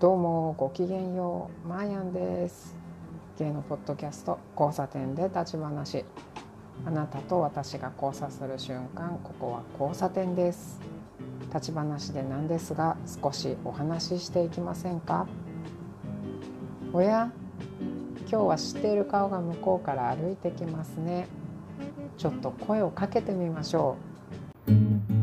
どうもごきげんようマーヤンです。芸のポッドキャスト交差点で立ち話。あなたと私が交差する瞬間ここは交差点です。立ち話でなんですが少しお話ししていきませんか？おや？今日は知っている顔が向こうから歩いてきますね。ちょっと声をかけてみましょう。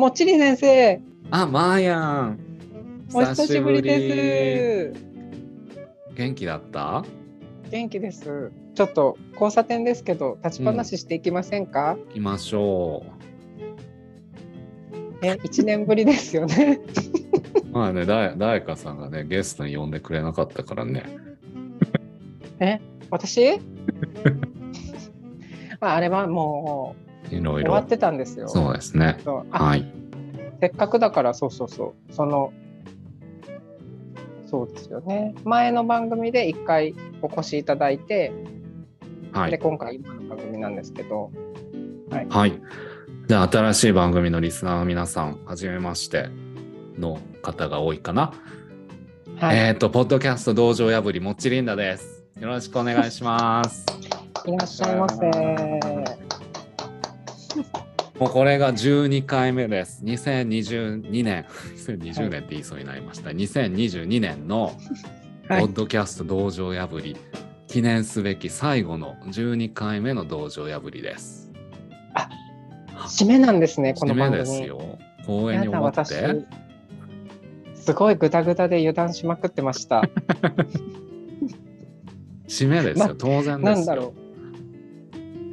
もっちり先生あ、マーヤン。お久しぶりです元気だった？元気ですちょっと交差点ですけど立ち話していきませんか、行きましょえ、一年ぶりですよね。う。まあね、だ誰かさんがね、ゲストに呼んでくれなかったからね。え、私？まあ、あれはもいろいろう終わっ。てたんですよ。そうですね。はい。せっかくだからそうそうそうそのそうですよね前の番組で一回お越しいただいて、ではい。今回今の番組なんですけどはい。じゃあ、新しい番組のリスナーの皆さん、はじめましての方が多いかな。はい、えっ、と、ポッドキャスト道場破り、もっちりんだです。よろしくお願いします。いらっしゃいませもうこれが12回目です。2022年、2020年って言いそうになりました。2022年のポはいッドキャスト道場破り、記念すべき最後の12回目の道場破りです。締めなんですねこの締番組めですよ。光栄やに思って。すごいグダグダで油断しまくってました 締めですよ。な当然ですよ。なんだろ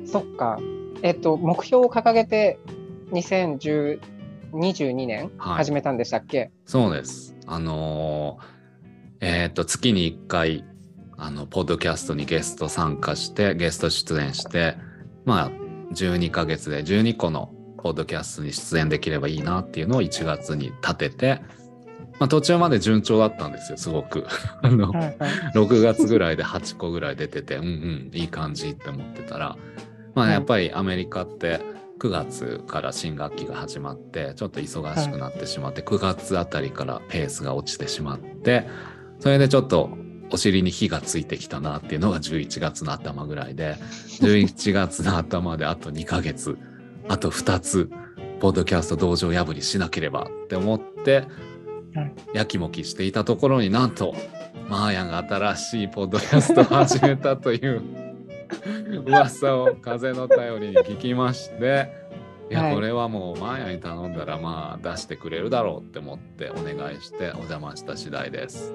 うそっかえっと目標を掲げて2022年はい始めたんでしたっけ、そうです。あのーえっ、と、月に1回、あの、ポッドキャストにゲスト参加して、ゲスト出演して、まあ、12ヶ月で12個のポッドキャストに出演できればいいなっていうのを1月に立てて、まあ、途中まで順調だったんですよ、すごく。あの、はいはい6月ぐらいで8個ぐらい出てて、うんうん、いい感じって思ってたら、まあ、はい。やっぱりアメリカって9月から新学期が始まって、ちょっと忙しくなってしまって、9月あたりからペースが落ちてしまって、それでちょっとお尻に火がついてきたなっていうのが11月の頭ぐらいで、11月の頭であと2ヶ月、あと2つ、ポッドキャスト道場破りしなければって思って、はい。やきもきしていたところになんと、マーヤンが新しいポッドキャストを始めたという噂を風の頼りに聞きまして、いや、はい。これはもうマーヤンに頼んだらまあ出してくれるだろうって思ってお願いしてお邪魔した次第です。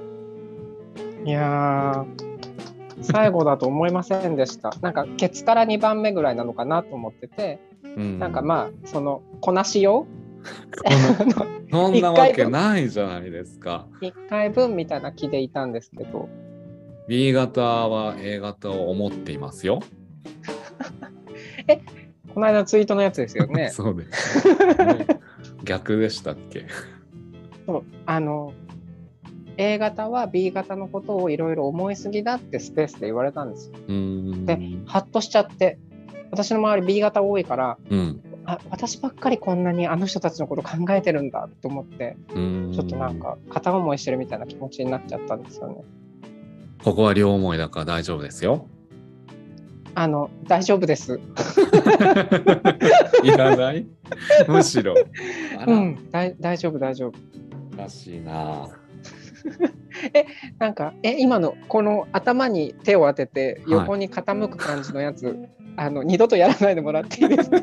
いやー最後だと思いませんでした。なんかケツから2番目ぐらいなのかなと思ってて、うん、なんかまあそのこなしよこそんなわけないじゃないですか。1回分みたいな気でいたんですけど B 型は A 型を思っていますよ。この間のツイートのやつですよね そうです、ね 逆でしたっけ？そうあの A 型は B 型のことをいろいろ思いすぎだってスペースで言われたんですよ。でハッとしちゃって私の周り B 型多いからうん。あ私ばっかりこんなにあの人たちのこと考えてるんだと思ってちょっとなんか片思いしてるみたいな気持ちになっちゃったんですよね。ここは両思いだから大丈夫ですよ。あの大丈夫です。いらない？むしろ。うん、大大丈夫大丈夫。おかしいな。なんかえ今のこの頭に手を当ててはい横に傾く感じのやつ、あの二度とやらないでもらっていいですか？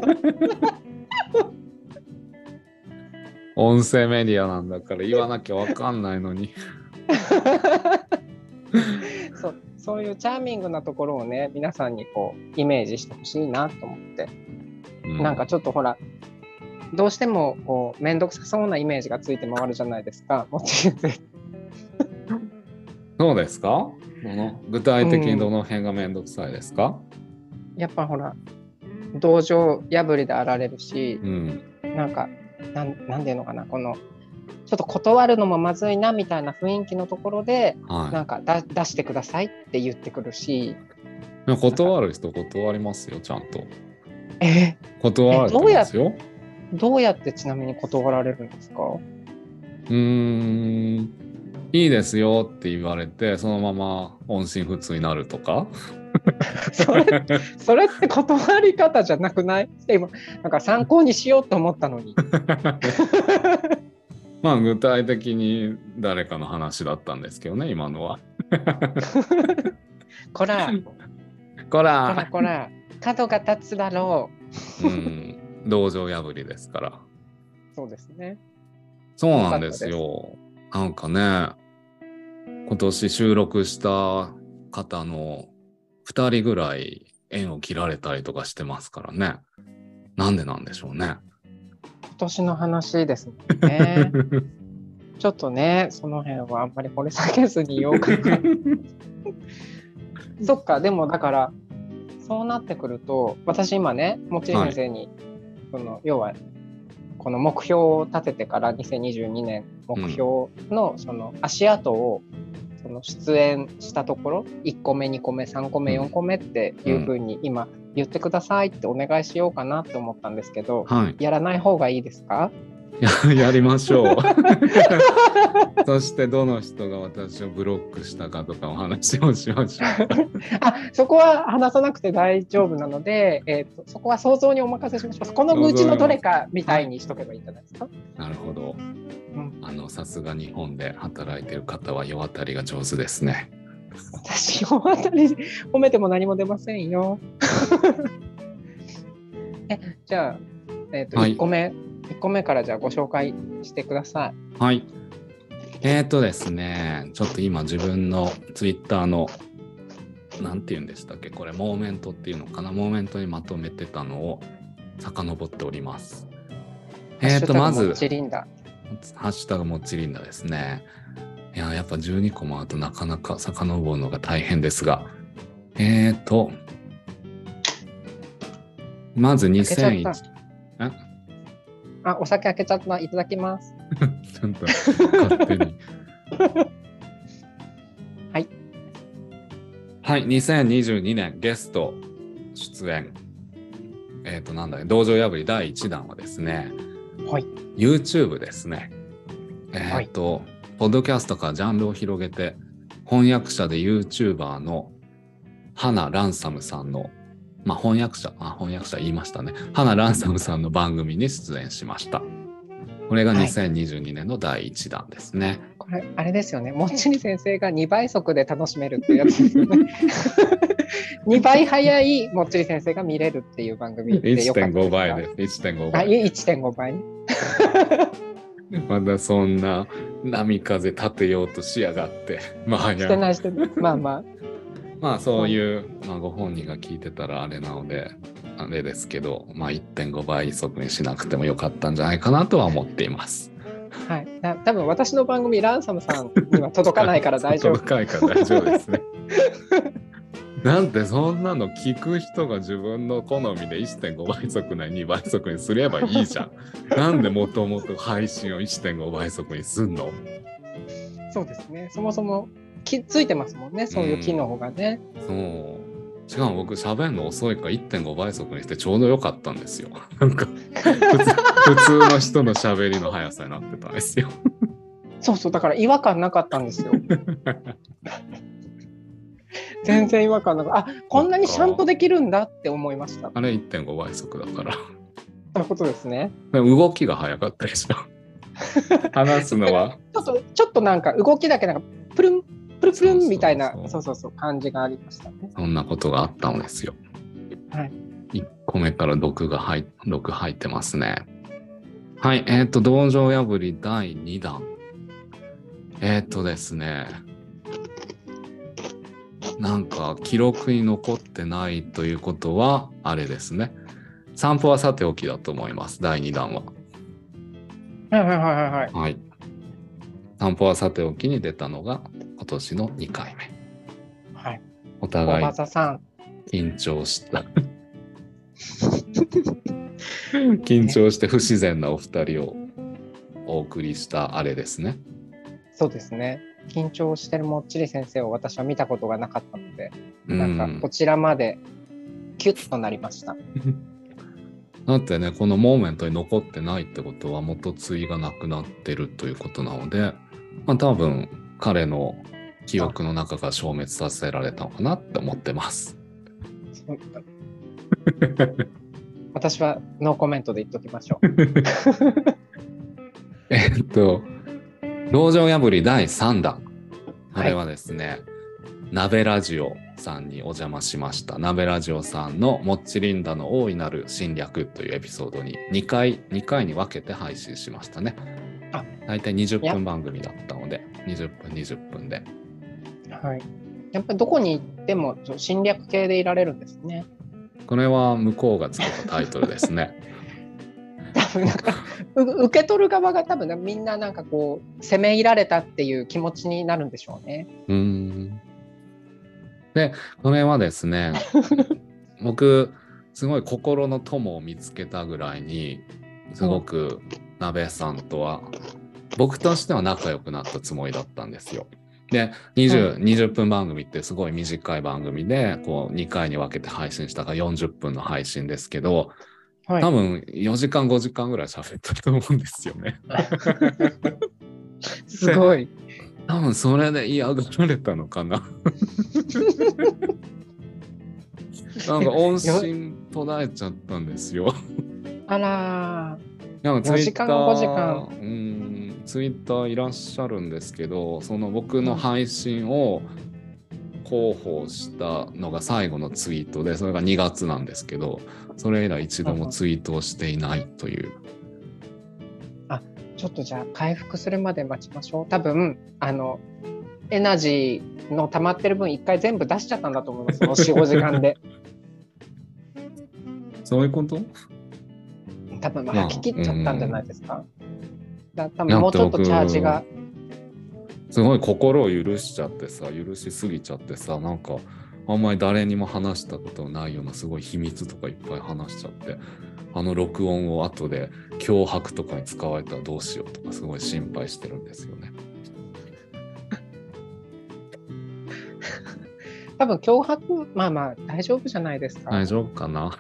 音声メディアなんだから言わなきゃわかんないのに。そうそういうチャーミングなところをね皆さんにこうイメージしてほしいなと思って、うなんかちょっとほらどうしてもこう面倒くさそうなイメージがついて回るじゃないですか。そうですか？この具体的にどの辺がめんどくさいですか、やっぱほら道場破りであられるしうん、なんかなんなんていうのかなこのちょっと断るのもまずいなみたいな雰囲気のところではなんかだ出してくださいって言ってくるし断る人断りますよ、ちゃんと。え？断られてますよ。どうやってちなみに断られるんですか？うーん、いいですよって言われて、そのまま音信不通になるとか？それそれって断り方じゃなくない？今なんか参考にしようと思ったのに まあ具体的に誰かの話だったんですけどね、今のは。こらここらら、こら角が立つだろうん、道場破りですから。うそうですねそうなんですよ。なんかね、今年収録した方の2人ぐらい縁を切られたりとかしてますからね。なんでなんでしょうね。今年の話ですもんね。ちょっとねその辺はあんまり掘り下げずに言おうかな。そっかでもだからそうなってくると私今ねもちり先生に、その要はこの目標を立ててから2022年目標のその足跡をその出演したところ1個目2個目3個目4個目っていうふうに今言ってくださいってお願いしようかなって思ったんですけどはい。やらない方がいいですか？や やりましょう。そしてどの人が私をブロックしたかとかお話をしましょ あそこは話さなくて大丈夫なので、えー、とそこは想像にお任せします。このうちのどれかみたいにしとけばいいんじゃないですか？う。なるほど。うん、あの、さすが日本で働いてる方は世渡りが上手ですね。私大当たり褒めても何も出ませんよ。えじゃあ、えーとはい1個目、1個目からじゃあご紹介してください。はい。えーとですね、ちょっと今自分のツイッターの、なんて言うんでしたっけ、これ、モーメントっていうのかな、モーメントにまとめてたのを遡っております。えーと、まずハッシュタグも、ちりんだですね。いや、やっぱ12個もあるとなかなか遡るのが大変ですが、えーと、まず開けちゃっ2001、たあ、お酒開けちゃった。いただきます。ちゃんと勝手に。はい。はい、2022年ゲスト出演。えっ、と、なんだね、道場破り第1弾はですね、はい。YouTube ですね。えっ、と、ポッドキャストからジャンルを広げて、翻訳者で YouTuber の花ランサムさんの、まあ翻訳者、あ、翻訳者言いましたね。花ランサムさんの番組に出演しました。これがはい2022年の第1弾ですね。これ、あれですよね。もっちり先生が2倍速で楽しめるっていうやつですよね。2倍早いもっちり先生が見れるっていう番組でよかった1.5倍かです。1.5あ、倍。いえ1.5倍ね。まだそんな波風立てようとしやがって。まあ、してないしてない。まあまあ。まあそういう、まあ、ご本人が聞いてたらあれなので、あれですけど、まあ1.5倍速にしなくてもよかったんじゃないかなとは思っています。はい。な多分私の番組、ランサムさんには届かないから大丈夫。届かないから大丈夫ですね。なんてそんなの聞く人が自分の好みで1.5倍速なり2倍速にすればいいじゃん。なんでもともと配信を1.5倍速にすんの？そうですね。そもそもきついてますもんね。そういう機能がね。そう。しかも僕喋るの遅いから1.5倍速にしてちょうどよかったんですよ。なんか普通 普通の人の喋りの速さになってたんですよ。そうそう。だから違和感なかったんですよ。全然違和感なかった。あ、こんなにちゃんとできるんだって思いました。あれ1.5倍速だから。そういうことですね。動きが速かったでしょ。話すのは。ちょっと、ちょっとなんか動きだけなんか、プルン、プルプルンみたいな、そうそうそう、感じがありましたね。そんなことがあったのですよ。はい。1個目から毒が入毒入ってますね。はい。えっ、と、道場破り第2弾。えっ、とですね。なんか記録に残ってないということは、あれですね。散歩はさておきだと思います。第2弾は。はいはいはいはいはい。はい。散歩はさておきに出たのが今年の2回目。はい。お互い。緊張した。緊張して不自然なお二人をお送りしたあれですね。そうですね。緊張してるもっちり先生を私は見たことがなかったので、なんかこちらまでキュッとなりました。だってねこのモーメントに残ってないってことは元対がなくなってるということなので、まあ、多分彼の記憶の中が消滅させられたのかなって思ってます。私はノーコメントで言っときましょう。えっと籠城破り第3弾これはですね、鍋ラジオさんにお邪魔しました。鍋ラジオさんのモッチリンダの大いなる侵略というエピソードに2回、2回に分けて配信しましたね。あ大体20分番組だったので、20分、20分で。はい。やっぱりどこに行っても侵略系でいられるんですね。これは向こうがつけたタイトルですね。多分なんかう受け取る側が多分ねみんななんかこう攻め入られたっていう気持ちになるんでしょうね。うーん。で、これはですね、僕、すごい心の友を見つけたぐらいに、すごく鍋さんとは、僕としては仲良くなったつもりだったんですよ。で、20, 20分番組ってすごい短い番組で、こう2回に分けて配信したから40分の配信ですけど、はい多分4時間5時間ぐらい喋ったと思うんですよね。すごい。多分それで嫌がられたのかな。なんか音信途絶えちゃったんですよ。あらなんかツイッタ4時間5時間ー、うん、ツイッターいらっしゃるんですけど、その僕の配信を広報したのが最後のツイートで、それが2月なんですけど、それ以来一度もツイートをしていないという。ーちょっとじゃあ回復するまで待ちましょう。多分あのエナジーの溜まってる分一回全部出しちゃったんだと思います。その4、5時間で。そういうこと？多分まあまあ吐き切っちゃったんじゃないですか。だ多分もうちょっとチャージが。すごい心を許しちゃってさ許しすぎちゃってさなんかあんまり誰にも話したことないようなすごい秘密とかいっぱい話しちゃってあの録音を後で脅迫とかに使われたらどうしようとかすごい心配してるんですよね。多分脅迫まあまあ大丈夫じゃないですか。大丈夫かな？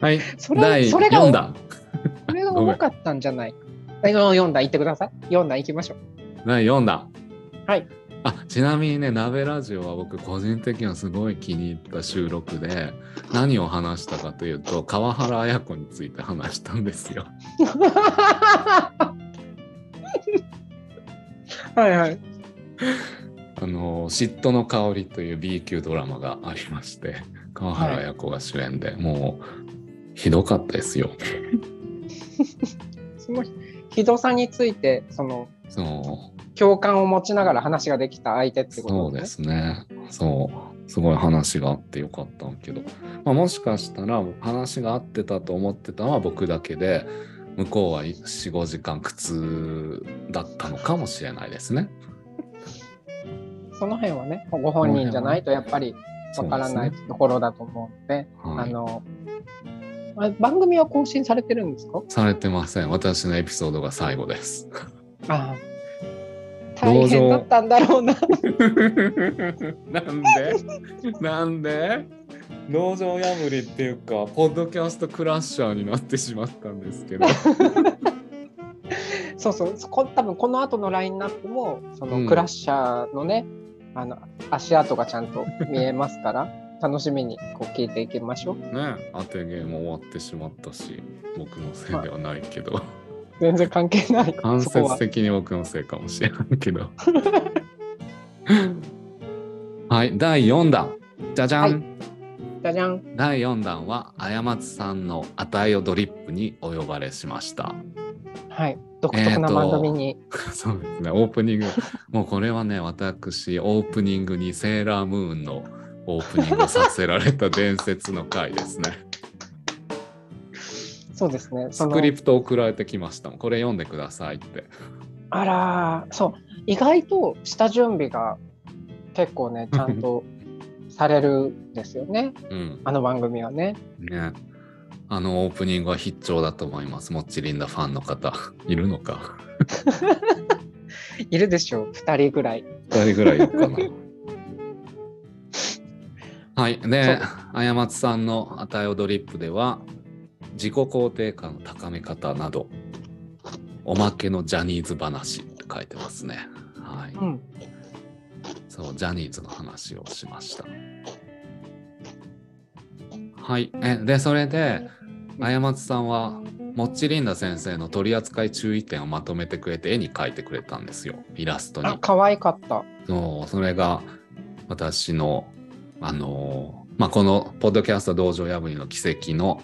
はいそれ第それが4弾これが 多かったんじゃないか。4段言ってください。4段行きましょう。第4弾はい。あちなみにね鍋ラジオは僕個人的にはすごい気に入った収録で何を話したかというと川原綾子について話したんですよ。はいはい。あの嫉妬の香りという B 級ドラマがありまして川原綾子が主演で、もうひどかったですよ。そのひどさについてそのそう共感を持ちながら話ができた相手ってことそうですね。そう。すごい話があってよかったんけど、まあ、もしかしたら話が合ってたと思ってたのは僕だけで、向こうは4、5時間苦痛だったのかもしれないですね。その辺はねご本人じゃないとやっぱりわからないところだと思うのではい、あのあ番組は更新されてるんですか？されてません。私のエピソードが最後です。ああ大変だったんだろうな。なんで？なんで？道場破りっていうか、ポッドキャストクラッシャーになってしまったんですけど。そうそうこ多分この後のラインナップもそのうんクラッシャーのね、あの足跡がちゃんと見えますから楽しみにこう聞いていきましょう。ね当てゲーム終わってしまったし、僕のせいではないけど。全然関係ない。間接的に僕のせいかもしれないけど。はい、第4弾。じゃじゃん、はいじゃじゃん。第4弾は、あやまつさんのあたいをドリップにお呼ばれしました。はい。独特な番組に。そうですね、オープニング。もうこれはね、私、オープニングにセーラームーンのオープニングをさせられた伝説の回ですね。そうですね。スクリプト送られてきましたもん。これ読んでくださいって。あらー、そう。意外と下準備が結構ね、ちゃんとされるんですよね。うん。あの番組はね。ね。あのオープニングは必聴だと思います。モッチリンダファンの方、いるのか いるでしょう、2人ぐらい。?2 人ぐらいいるかな。はい。であやまつさんのあたよドリップでは、自己肯定感の高め方など、おまけのジャニーズ話って書いてますね。はい。うん。そう、ジャニーズの話をしました。はい。えで、それで、あやまつさんは、もっちりんだ先生の取り扱い注意点をまとめてくれて絵に描いてくれたんですよ。イラストあ、に。可愛かった。そう、それが私の、あのーまあ、このポッドキャスト道場破りの奇跡の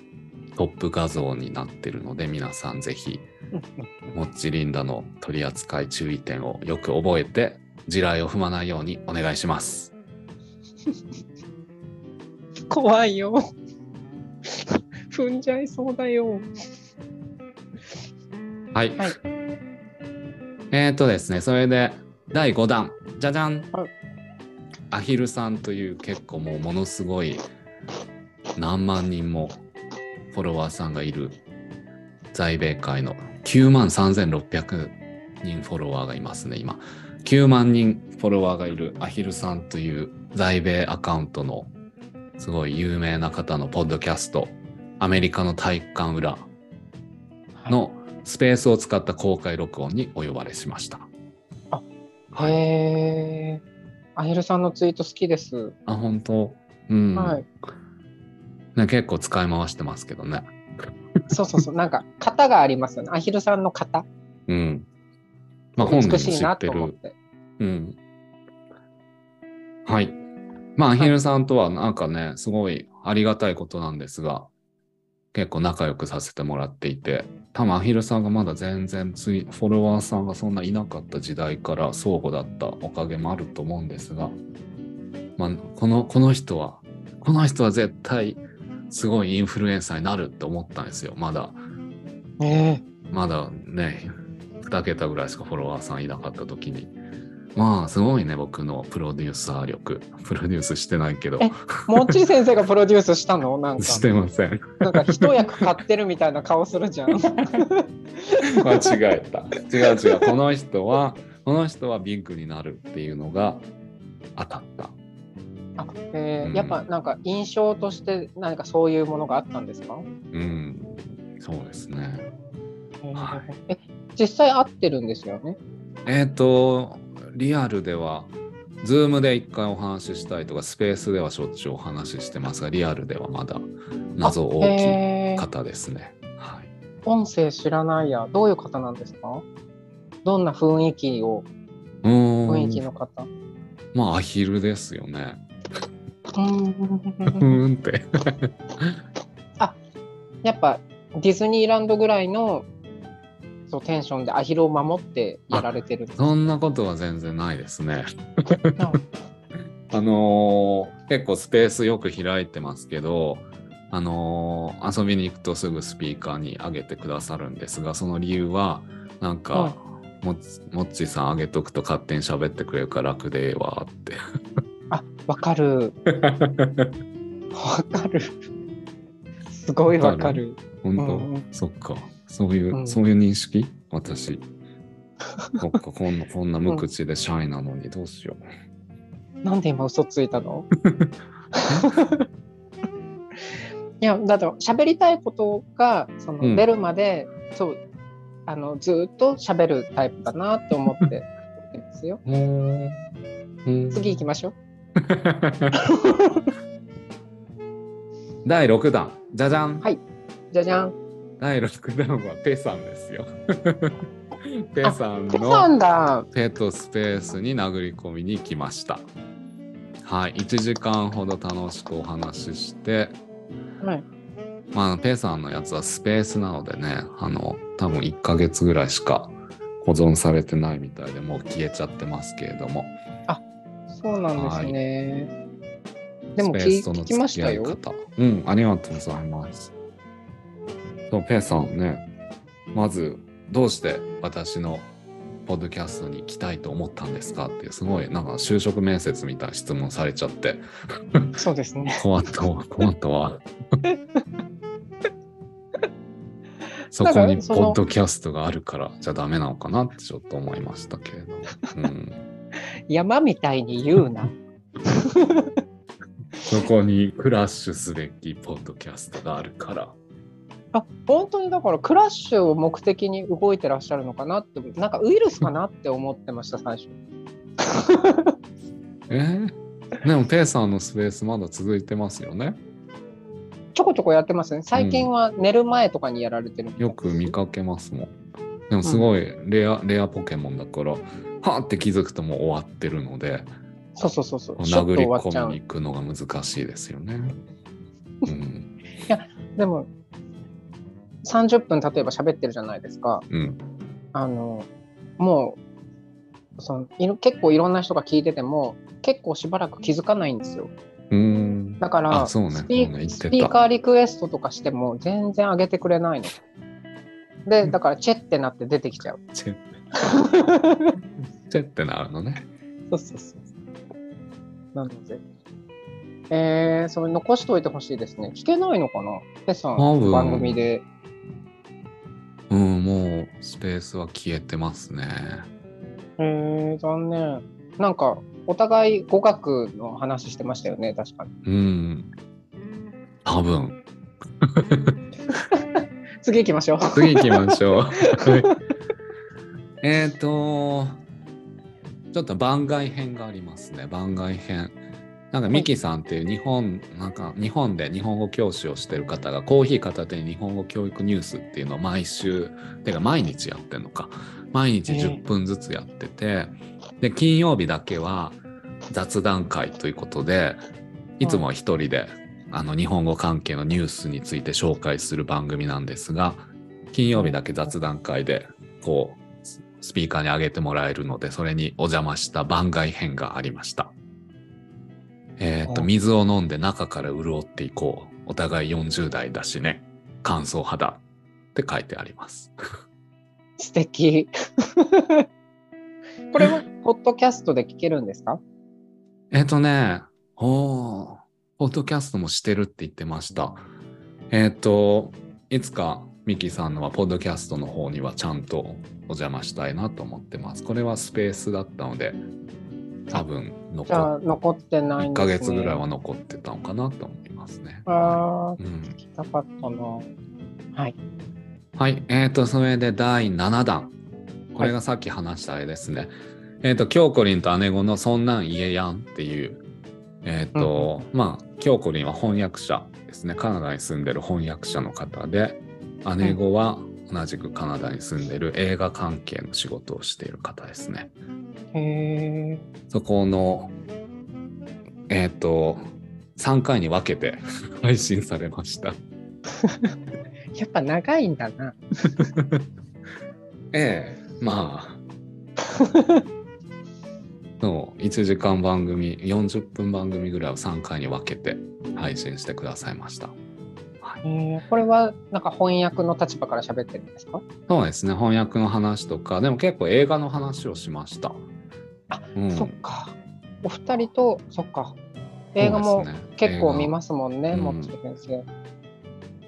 トップ画像になってるので、皆さんぜひ、もっちりんだの取り扱い注意点をよく覚えて、地雷を踏まないようにお願いします。怖いよ。踏んじゃいそうだよ。はい。はいえーっとですね、それで第5弾、じゃじゃん、はいアヒルさんという結構もうものすごい何万人もフォロワーさんがいる在米界の9万3600人フォロワーがいますね、今。9万人フォロワーがいるアヒルさんという在米アカウントのすごい有名な方のポッドキャスト、アメリカの体育館裏のスペースを使った公開録音にお呼ばれしました。あはい、へえ。アヒルさんのツイート好きです。あ、本当？うん、はい。ね。結構使い回してますけどね。そうそうそう。なんか型がありますよね。アヒルさんの型？うん。まあ本人も知ってる。うん。はい。まあ、アヒルさんとはなんかね、すごいありがたいことなんですが、結構仲良くさせてもらっていて、多分アヒルさんがまだ全然ついフォロワーさんがそんないなかった時代から相互だったおかげもあると思うんですが、まあ、この、この人は、この人は絶対すごいインフルエンサーになるって思ったんですよ。まだ、ええまだね、2桁ぐらいしかフォロワーさんいなかった時に。まあ、すごいね、僕のプロデューサー力。プロデュースしてないけど。えもっちり先生がプロデュースしたの？なんか。してません。なんか一役買ってるみたいな顔するじゃん。間違えた。違う違う。この人は、この人はビッグになるっていうのが当たった。あえーうんやっぱなんか印象として何かそういうものがあったんですか、うん。そうですね。はえ実際合ってるんですよね？えっ、と、リアルでは、ズームで一回お話ししたいとか、スペースではしょっちゅうお話ししてますが、リアルではまだ謎大きい方ですね。はい。音声知らないや。どういう方なんですか？どんな雰囲気を、雰囲気の方？まあ、アヒルですよね。うんって。やっぱディズニーランドぐらいのそうテンションでアヒルを守ってやられてるそんなことは全然ないですね。ああのー結構スペースよく開いてますけど、あのー遊びに行くとすぐスピーカーに上げてくださるんですが、その理由は、なんか、もっもっちさん上げとくと勝手に喋ってくれるから楽でええわって。あわかる。わかる。すごいわかる。本当、うんうんそっか。そういう、うんそういう認識？私。そっか、こんな、こんな無口でシャイなのにどうしよう。なんで今嘘ついたの？いやだって喋りたいことがその、うん出るまでそうあのずっと喋るタイプだなって思ってるんですよ。うん次行きましょう。第6弾、じゃじゃん。はいじゃじゃん。第6弾はペさんですよ。ペさんの。ペとスペースに殴り込みに来ました。はい、1時間ほど楽しくお話しして、はい。まあ、ペさんのやつはスペースなのでね、あの、多分1ヶ月ぐらいしか保存されてないみたいで、もう消えちゃってますけれども。そうなんですね。でもスペ聞きましたよ。うん、ありがとうございます。そう、ペイさんね、まず、どうして私のポッドキャストに来たいと思ったんですかってすごい、なんか就職面接みたいな質問されちゃって、そうですね。困ったわ、困ったわ。そこにポッドキャストがあるからじゃダメなのかなってちょっと思いましたけれど。うん、山みたいに言うな。そこにクラッシュすべきポッドキャストがあるから。あ本当にだからクラッシュを目的に動いてらっしゃるのかなってなんかウイルスかなって思ってました最初。え？ーでもペイさんのスペースまだ続いてますよね。ちょこちょこやってますね。最近は寝る前とかにやられてるみたいよく見かけますもん。でもすごいレア、レアポケモンだから、はーって気づくともう終わってるので、そうそうそうそう。殴り込みに行くのが難しいですよね。うん。でも30分例えば喋ってるじゃないですか。うん。あのもうその結構いろんな人が聞いてても結構しばらく気づかないんですよ。うーん。だからあそうねスピーカーリクエストとかしても全然上げてくれないの。でだからチェってなって出てきちゃう。チェチェってなるのね。そうそうそう。なので。えー、それ残しといてほしいですね。聞けないのかな？ペさん番組で。うん、もうスペースは消えてますね。えー、残念。なんか、お互い語学の話してましたよね、確かに。うん。多分。次行きましょう。次行きましょう。はいえっと、ちょっと番外編がありますね。番外編。なんかミキさんっていう日本、なんか日本で日本語教師をしてる方がコーヒー片手に日本語教育ニュースっていうのを毎週、てか毎日やってんのか。毎日ええ10分ずつやってて、で、金曜日だけは雑談会ということで、いつもは一人で、あの日本語関係のニュースについて紹介する番組なんですが、金曜日だけ雑談会で、こう、ススピーカーに上げてもらえるので、それにお邪魔した番外編がありました。えっ、と、お水を飲んで中から潤っていこう。お互い40代だしね。乾燥肌って書いてあります。素敵。これは、ポッドキャストで聞けるんですか？えっ、とね、おー、ポッドキャストもしてるって言ってました。えっ、と、いつかミキさんのはポッドキャストの方にはちゃんとお邪魔したいなと思ってます。これはスペースだったので、多分残残ってない1んです、ね。ヶ月ぐらいは残ってたのかなと思いますね。あー、うん、聞きたかったな。はい。はい、えっ、と、それで第7弾。これがさっき話したあれですね。えっ、と、京子りんと姉子のそんなん言えやんっていう、えっ、と、まあ、京子りんは翻訳者ですね。カナダに住んでる翻訳者の方で、姉子は同じくカナダに住んでる映画関係の仕事をしている方ですね。へーそこの、えっ、と、3回に分けて 配信されました。やっぱ長いんだな。ええまあ。そう、1時間番組、40分番組ぐらいを3回に分けて配信してくださいました。えーこれは、なんか翻訳の立場から喋ってるんですか？そうですね、翻訳の話とか、でも結構映画の話をしました。あうん、そっか。お二人と、そっか。映画も結構見ますもんね、うんもっち先生。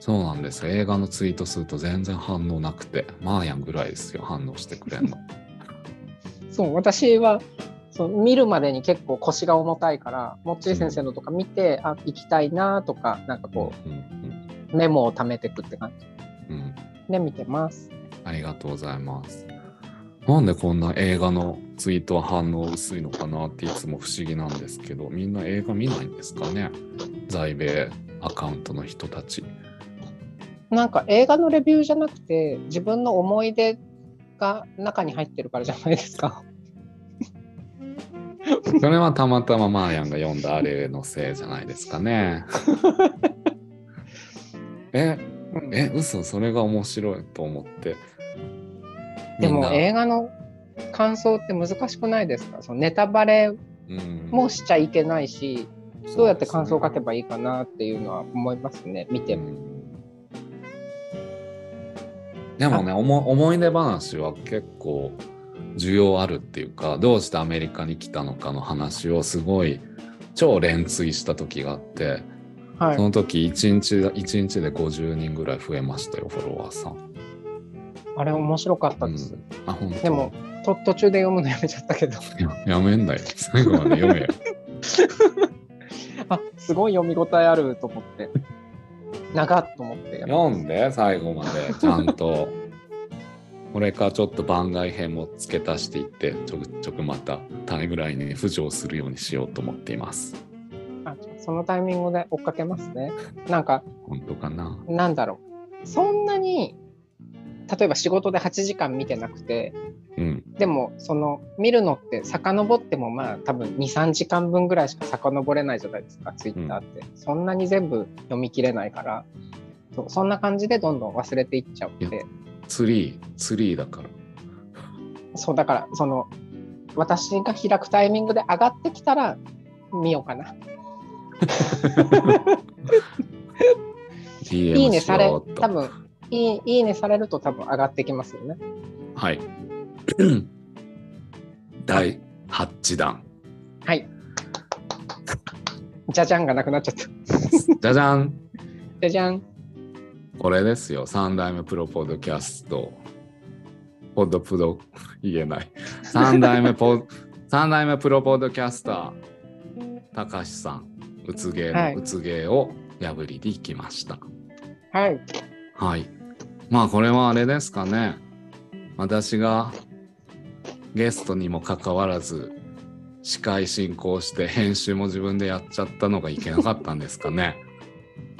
そうなんですよ。映画のツイートすると全然反応なくて、マーヤンぐらいですよ、反応してくれんの。そう、私は、そう見るまでに結構腰が重たいから、もっちり先生のとか見て、あ、行きたいなとか、なんかこうんうんう、メモを貯めていくって感じうんうんで見てます。ありがとうございます。なんでこんな映画のツイートは反応薄いのかなっていつも不思議なんですけど、みんな映画見ないんですかね？在米アカウントの人たち。なんか映画のレビューじゃなくて、自分の思い出が中に入ってるからじゃないですか。それはたまたまマーヤンが読んだあれのせいじゃないですかね。え、うん。え、嘘、それが面白いと思って。でも映画の感想って難しくないですか？そのネタバレうん。もしちゃいけないし、どうやって感想を書けばばいいかなっていうのは思いますね、見ても。でもね思思い出話は結構需要あるっていうかどうしてアメリカに来たのかの話をすごい超連追した時があって、はいそ。の時1日1日で50人ぐらい増えましたよフォロワーさん。あれ面白かったです。うんあ、本当でもと途中で読むのやめちゃったけど、ややめんだよ。最後まで読めよ。あすごい読み応えあると思って、長っと思って。読んで、最後まで、ちゃんと。これからちょっと番外編も付け足していって、ちょくちょくまたタイムラインに浮上するようにしようと思っています。あそのタイミングで追っかけますね。なんか本当かな？なんだろうそんなに例えば仕事で8時間見てなくてうん。でもその見るのって遡ってもまあ多分23時間分ぐらいしか遡れないじゃないですかツイッターって、そんなに全部読み切れないからそんな感じでどんどん忘れていっちゃうってツリー、ツリーだから。そうだからその私が開くタイミングで上がってきたら見ようかな。いいねされ多分いいいいねされると多分上がってきますよね。はい。第8弾。はい。じゃじゃんがなくなっちゃった。じゃじゃんじゃじゃん。これですよ。3代目プロポッドキャスト。ポッドプロ、言えない。3代目ポ、三代目プロポッドキャスター、たかしさん、うつ芸はいのうつ芸を破りに行きました。はい。はい。まあこれはあれですかね。私がゲストにもかかわらず司会進行して編集も自分でやっちゃったのがいけなかったんですかね。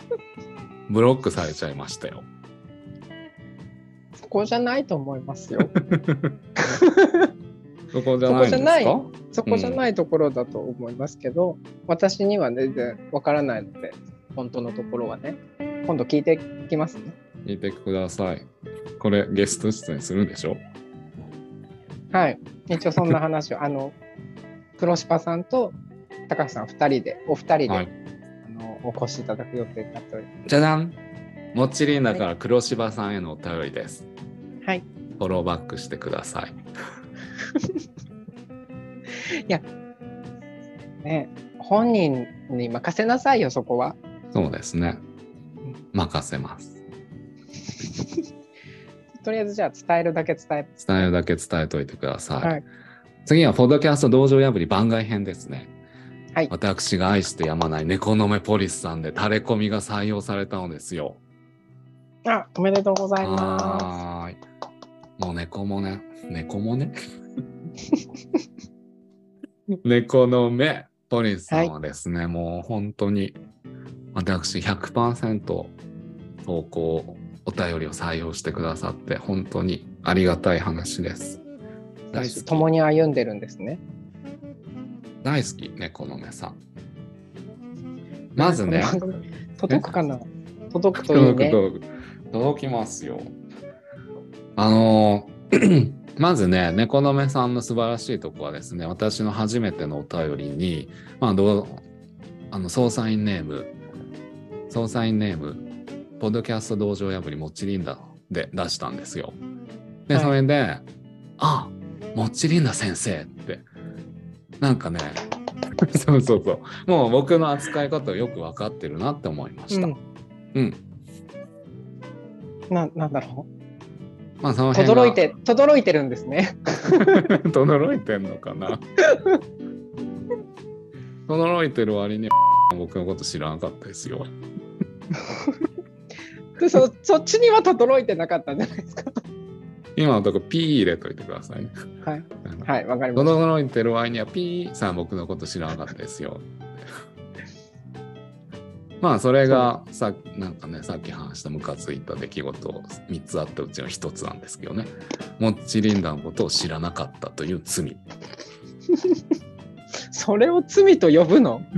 ブロックされちゃいましたよ。そこじゃないと思いますよ。そこじゃないんですか？そこじゃないところだと思いますけど、私には全然わからないので、本当のところはね。今度聞いていきますね。聞いてください。これゲスト出演するんでしょ？はい。一応そんな話を、あの、黒柴さんと高橋さん2人で、お二人で、はいあのお越しいただく予定になっておりまじゃじゃんもっちりんだから黒柴さんへのお便りです。す。はい。フォローバックしてください。ね、本人に任せなさいよ、そこは。そうですね。任せます。とりあえずじゃあ伝えるだけ伝え伝えるだけ伝えといてください。はい次は、ポッドキャスト道場破り番外編ですね。はい私が愛してやまない猫の目ポリスさんでタレコミが採用されたのですよ。あ、おめでとうございまはーい。もう猫もね、猫もね。猫の目ポリスさんはですね、もう本当に私100%投稿、お便りを採用してくださって本当にありがたい話です。大好す。き。共に歩んでるんですね。大好き、猫の目さん。まずね、届くかな？届くといいね。届きますよ。あのーまずね、猫の目さんの素晴らしいとこはですね、私の初めてのお便りに、まあ、どうあの捜査員ネーム、捜査員ネーム、ポッドキャスト道場破りもっちりんだで出したんですよ。で、はいそれで、あもっちりんだ先生って、なんかね、そうそうそう、もう僕の扱い方をよく分かってるなって思いました。うん。うん。ななんだろまあそのう。辺が轟いて、轟いてるんですね。轟いてんのかな？轟いてる割には僕のこと知らなかったですよ。で そそっちには轟いてなかったんじゃないですか？今のとこピー入れといてくださいね。はい。はい、わかりました。驚いてる割にはピーさん僕のこと知らなかったですよ。まあそれがさなんかねさっき話したムカついた出来事3つあったうちの1つなんですけどね。モッチリンダのことを知らなかったという罪。それを罪と呼ぶの？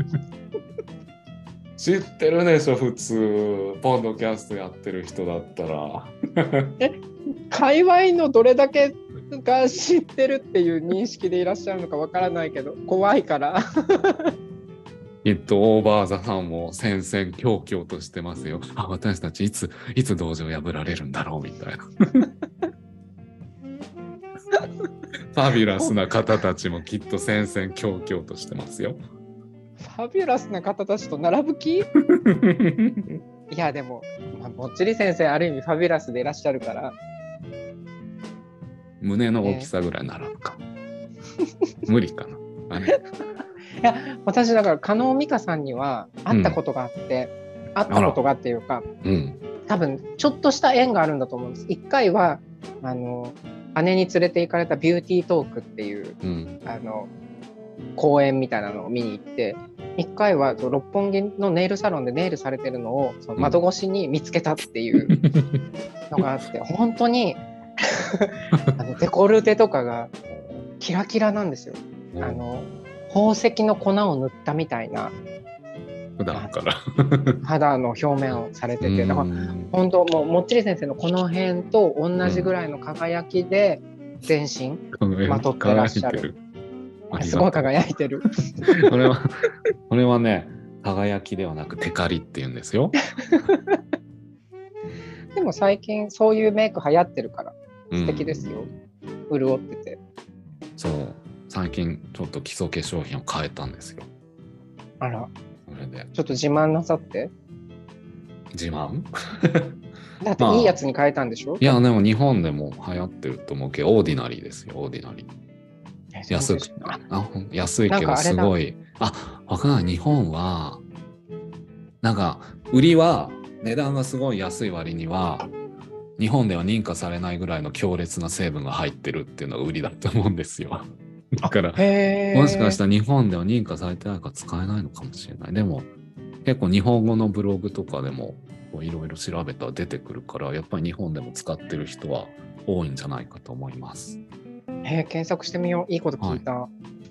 知ってるでしょ普通。ポッドキャストやってる人だったら。界隈のどれだけが知ってるっていう認識でいらっしゃるのかわからないけど、怖いから。きっとオーバーザさんも戦々恐々としてますよ。あ、私たちいつ、いつ道場破られるんだろうみたいな。ファビュラスな方たちもきっと戦々恐々としてますよ。ファビュラスな方たちと並ぶ気？いや、でも、まあ、ぼっちり先生、ある意味ファビュラスでいらっしゃるから、胸の大きさぐらいならんか。無理かな。あれ私だから加納美香さんには会ったことがあって、会ったことがっていうかうん。多分ちょっとした縁があるんだと思うんです。一回はあの姉に連れて行かれたビューティートークっていううん。あの公演みたいなのを見に行って一回は六本木のネイルサロンでネイルされてるのをその窓越しに見つけたっていうのがあって、本当に あのデコルテとかがキラキラなんですよ。あの宝石の粉を塗ったみたいな普段から。肌の表面をされててだからうん本当もうもっちり先生のこの辺と同じぐらいの輝きで全身、まとってらっしゃる。すごい輝いてる。これは、これはね、輝きではなくテカリって言うんですよ。でも最近そういうメイク流行ってるからうん素敵ですよ。潤ってて。そう。最近ちょっと基礎化粧品を変えたんですよ。あら、それで。ちょっと自慢なさって？自慢？だってまあいいやつに変えたんでしょ、いや、でも日本でも流行ってると思うけど、 Ordinary ですよ、 Ordinary。安くあ安いけどすごい。あ、わかんない。日本は、なんか、売りは値段がすごい安い割には、日本では認可されないぐらいの強烈な成分が入ってるっていうのが売りだと思うんですよ。だから、へもしかしたらら日本では認可されてないから使えないのかもしれない。でも、結構日本語のブログとかでも、いろいろ調べたら出てくるから、やっぱり日本でも使ってる人は多いんじゃないかと思います。へー検索してみよう。いいこと聞いた。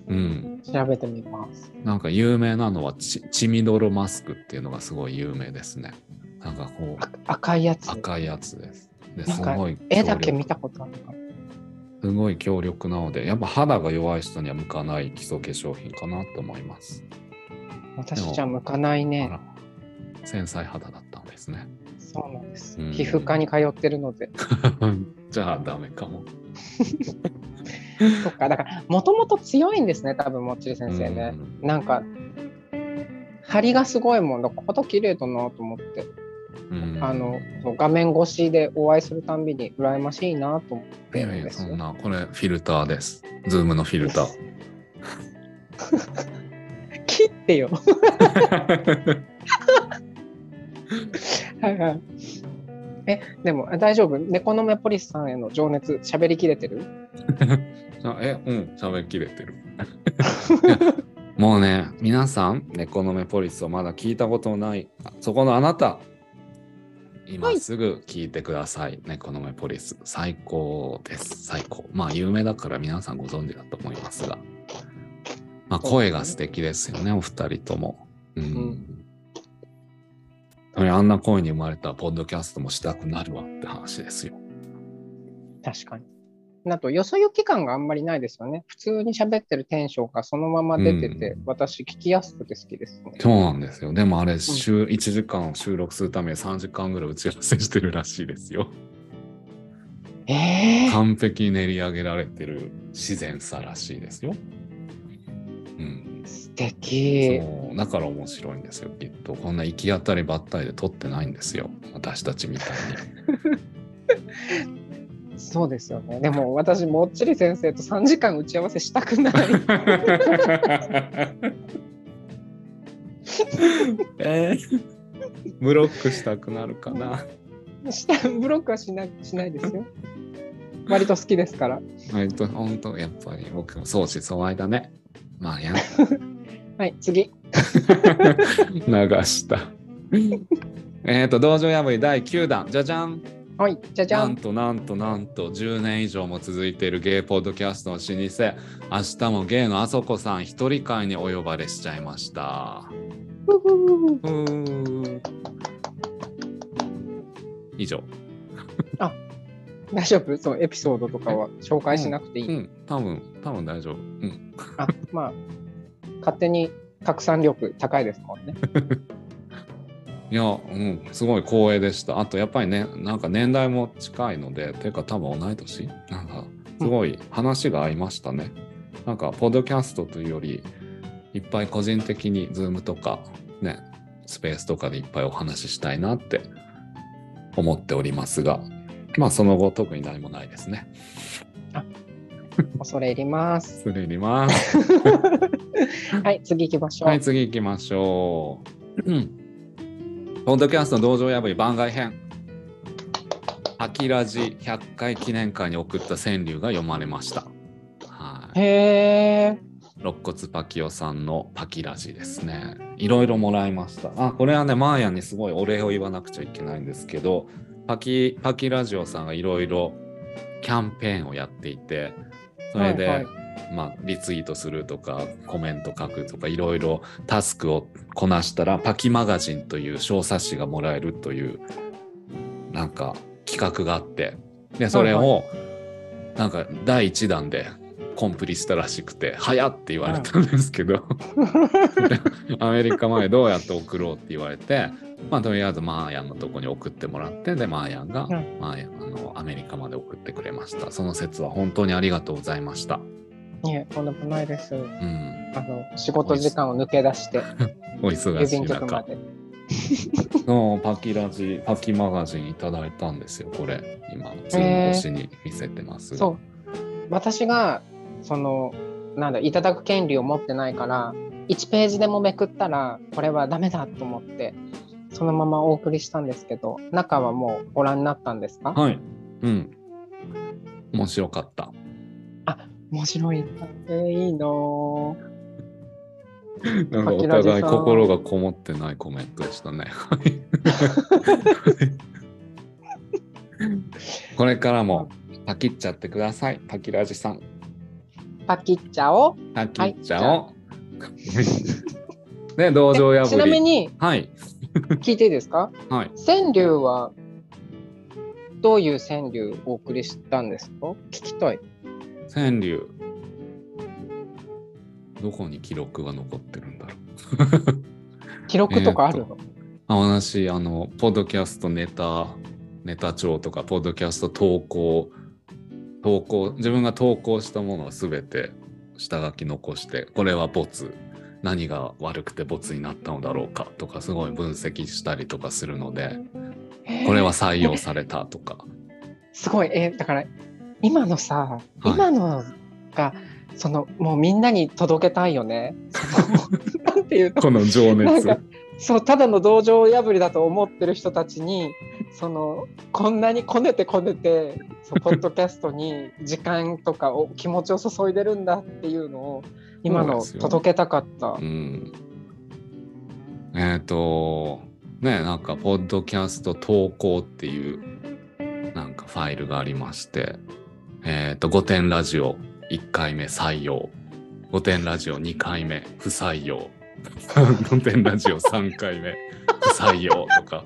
うん。調べてみます。なんか有名なのはチチミドロマスクっていうのがすごい有名ですね。なんかこうあ赤いやつ。赤いやつです。ですごい絵だけ見たことあるから。すごい強力なので、やっぱ肌が弱い人には向かない基礎化粧品かなと思います。私じゃ向かないあね。ら繊細肌だったんですね。そうなんですうん。皮膚科に通ってるので。じゃあダメかも。そっか、だから、もともと強いんですね、多分もっちり先生ね。なんか、張りがすごいもんだ。肌綺麗だなと思って。あの、画面越しでお会いするたんびに羨ましいなと思ってるんですよ。そんな、これフィルターです。ズームのフィルター。切ってよ。はいはい。え、でもあ大丈夫？猫のメポリスさんへの情熱、喋りきれてる？あえ、うん、喋りきれてる。もうね、皆さん、猫のメポリスをまだ聞いたことのない、あそこのあなた、今はいすぐ聞いてください。猫のメポリス。最高です。最高。まあ、有名だから皆さんご存知だと思いますが。まあ、声が素敵ですよね、お二人とも。うん。んそれあんな声に生まれたらポッドキャストもしたくなるわって話ですよ。確かに。あと、よそ行き感があんまりないですよね。普通に喋ってるテンションがそのまま出てて、うん私聞きやすくて好きですね。そうなんですよ。でもあれ、週1時間収録するために3時間ぐらい打ち合わせしてるらしいですよ。えー、完璧に練り上げられてる自然さらしいですよ。うん。素敵。そう。だから面白いんですよ、きっと。こんな行き当たりばったりで撮ってないんですよ。私たちみたい そうですよね。でも私、もっちり先生と3時間打ち合わせしたくない。に。えーブロックしたくなるかな。したブロックはしなしないですよ。割と好きですから。割と本当やっぱり僕も相思相愛だね。まあや はい、次。流した。えっと、道場破り第9弾、じゃじゃん。はい、じゃじゃん。なんとなんとなんと10年以上も続いているゲイポッドキャストの老舗、明日もゲイのあそこさん一人会にお呼ばれしちゃいました。以上。大丈夫？そう、エピソードとかは紹介しなくていい。うん、多分、多分大丈夫。うん。あ、まあ、勝手に拡散力高いですもんね。いや、うん、すごい光栄でした。あと、やっぱりね、なんか年代も近いので、ていうか多分同い年？なんか、すごい話が合いましたね。なんか、ポッドキャストというより、いっぱい個人的に、ズームとか、ね、スペースとかでいっぱいお話ししたいなって思っておりますが、まあ、その後、特に何もないですね。あ恐れ入ります。失礼入ります。はい、次行きましょう。はい、次行きましょう。うん。ポッドキャスト道場破り番外編。パキラジ100回記念会に送った川柳が読まれました。はい。へえ。肋骨パキオさんのパキラジですね。いろいろもらいました。あ、これはね、マーヤンにすごいお礼を言わなくちゃいけないんですけど、パキ、パキラジオさんがいろいろキャンペーンをやっていて、それで、はいまあ、リツイートするとか、コメント書くとか、いろいろタスクをこなしたら、パキマガジンという小冊子がもらえるという、なんか企画があって、で、それはいを、なんか第1弾でコンプリしたらしくて、早って言われたんですけど、アメリカまでどうやって送ろうって言われて、まあ、とりあえずマーヤンのとこに送ってもらって、で、マーヤンが、うんマーヤンあのアメリカまで送ってくれました。その説は本当にありがとうございました。いえ、とんでもないです。うん。あの仕事時間を抜け出して お忙郵しい中。便局まで。のパキラジ、パキマガジンいただいたんですよ、これ。今、ズーム越しに見せてますが。そう。私がそのなんだいただく権利を持ってないから1ページでもめくったらこれはダメだと思ってそのままお送りしたんですけど中はもうご覧になったんですか？はい。うん。面白かった。面白い。えー、いいのなんかお互い心がこもってないコメントでしたね。は いこれからもパキっちゃってください。パキラジさん。パキッチャを？パキっちゃおう。で、道場破り。ちなみにはい。聞いていいですか？はい。川柳はどういう川柳をお送りしたんですか？聞きたい。川柳。どこに記録が残ってるんだろう。記録とかあるの、あ私、あの、ポッドキャストネタ、ネタ帳とか、ポッドキャスト投稿、投稿、自分が投稿したものはすべて下書き残して、これはボツ、何が悪くてボツになったのだろうかとか、すごい分析したりとかするので、これは採用されたとか。すごい、えーだから今のさ、はい今のがそのもうみんなに届けたいよね。なんていうの？この情熱。そうただの道場破りだと思ってる人たちにそのこんなにこねてこねてそうポッドキャストに時間とかを気持ちを注いでるんだっていうのを今の届けたかったう。ん。えっ、と、ね、なんか、ポッドキャスト投稿っていう、なんかファイルがありまして、えっ、と、5点ラジオ1回目採用、5点ラジオ2回目不採用、5点ラジオ3回目不採用とか、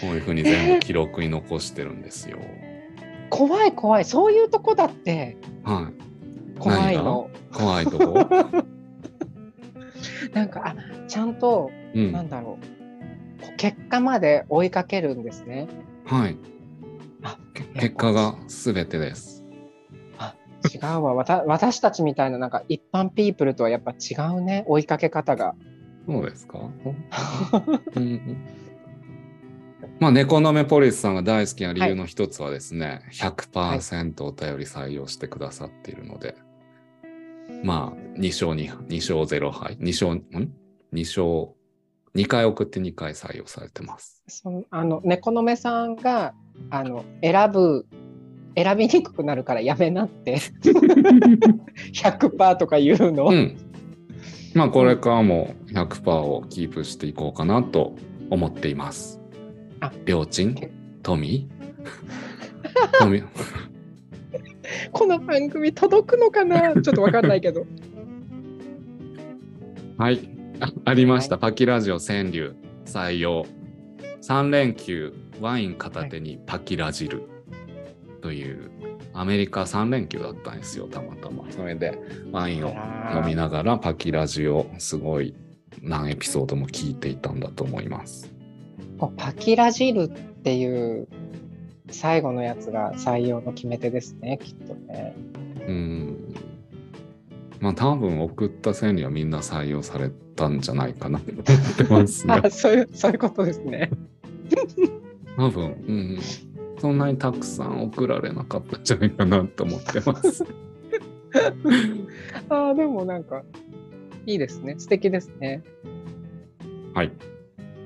こういうふうに全部記録に残してるんですよ。怖い怖いそういうとこだってはい。怖いの。怖いとこ？なんかあちゃんとうん。なんだろう結果まで追いかけるんですね。はい。あ結果が全てです。違うわ。わた私たちみたいななんか一般ピープルとはやっぱ違うね。追いかけ方が。そうですか？うん。まあ、ネコノメポリスさんが大好きな理由の一つはですね、100%お便り採用してくださっているので、まあ、2勝2、2勝0敗、2勝、ん ?2 勝、2回送って2回採用されてます。そのあの猫の目さんがあの選ぶ選びにくくなるからやめなって 100%とか言うの、うん。まあ、これからも100%をキープしていこうかなと思っています。ありょうちん？富富 この番組届くのかな？ちょっとわかんないけど はい。あありました。パキラジオ川柳採用。3連休ワイン片手にパキラジルというアメリカ3連休だったんですよ、たまたま。それでワインを飲みながらパキラジをすごい何エピソードも聞いていたんだと思います。パキラジルっていう最後のやつが採用の決め手ですねきっとね。うん。まあ多分送った際にはみんな採用されたんじゃないかなと思ってます。そういうそういうことですね。多分、うん。そんなにたくさん送られなかったんじゃないかなと思ってます。ああ、でもなんか、いいですね。素敵ですね。はい。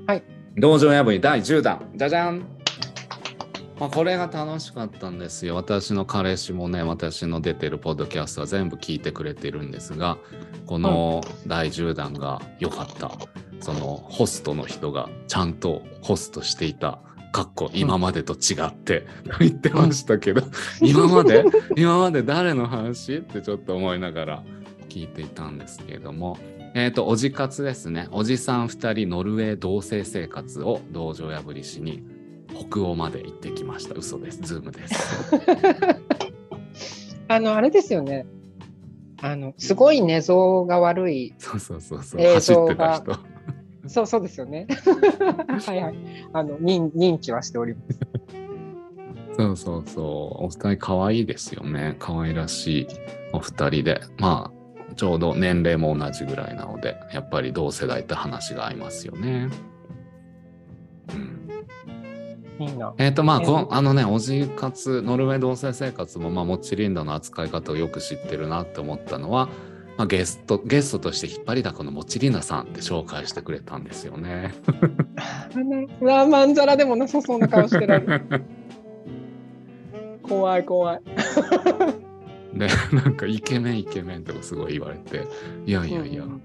はい。道場破り第10弾。じゃじゃん。まあ、これが楽しかったんですよ。私の彼氏もね、私の出てるポッドキャストは全部聞いてくれてるんですが、この第10弾が良かった。そのホストの人がちゃんとホストしていた。かっこ今までと違って、言ってましたけど、今まで？今まで誰の話？ってちょっと思いながら聞いていたんですけれども、えっ、と、おじ活ですね。おじさん2人ノルウェー同棲生活を道場破りしに北欧まで行ってきました。嘘です。ズームです。あの、あれですよね。あの、すごい寝相が悪い。そうそうそうそう。映走ってた人。そうそうですよね。はいはい。あの、認認知はしております。そうそうそう。お二人可愛いですよね。可愛らしいお二人で。まあ、ちょうど年齢も同じぐらいなので、やっぱり同世代って話が合いますよね。うん。いいな。えっ、とまあえーこあのねおじ活ノルウェー同棲生活もまあモッチリンダの扱い方をよく知ってるなって思ったのは、まあ、ゲストゲストとして引っ張りだこのモッチリンダさんって紹介してくれたんですよね。うわ、まんざらでもなさそうな顔してる。怖い怖い。でなんかイケメンイケメンとかすごい言われていやいやいや、うん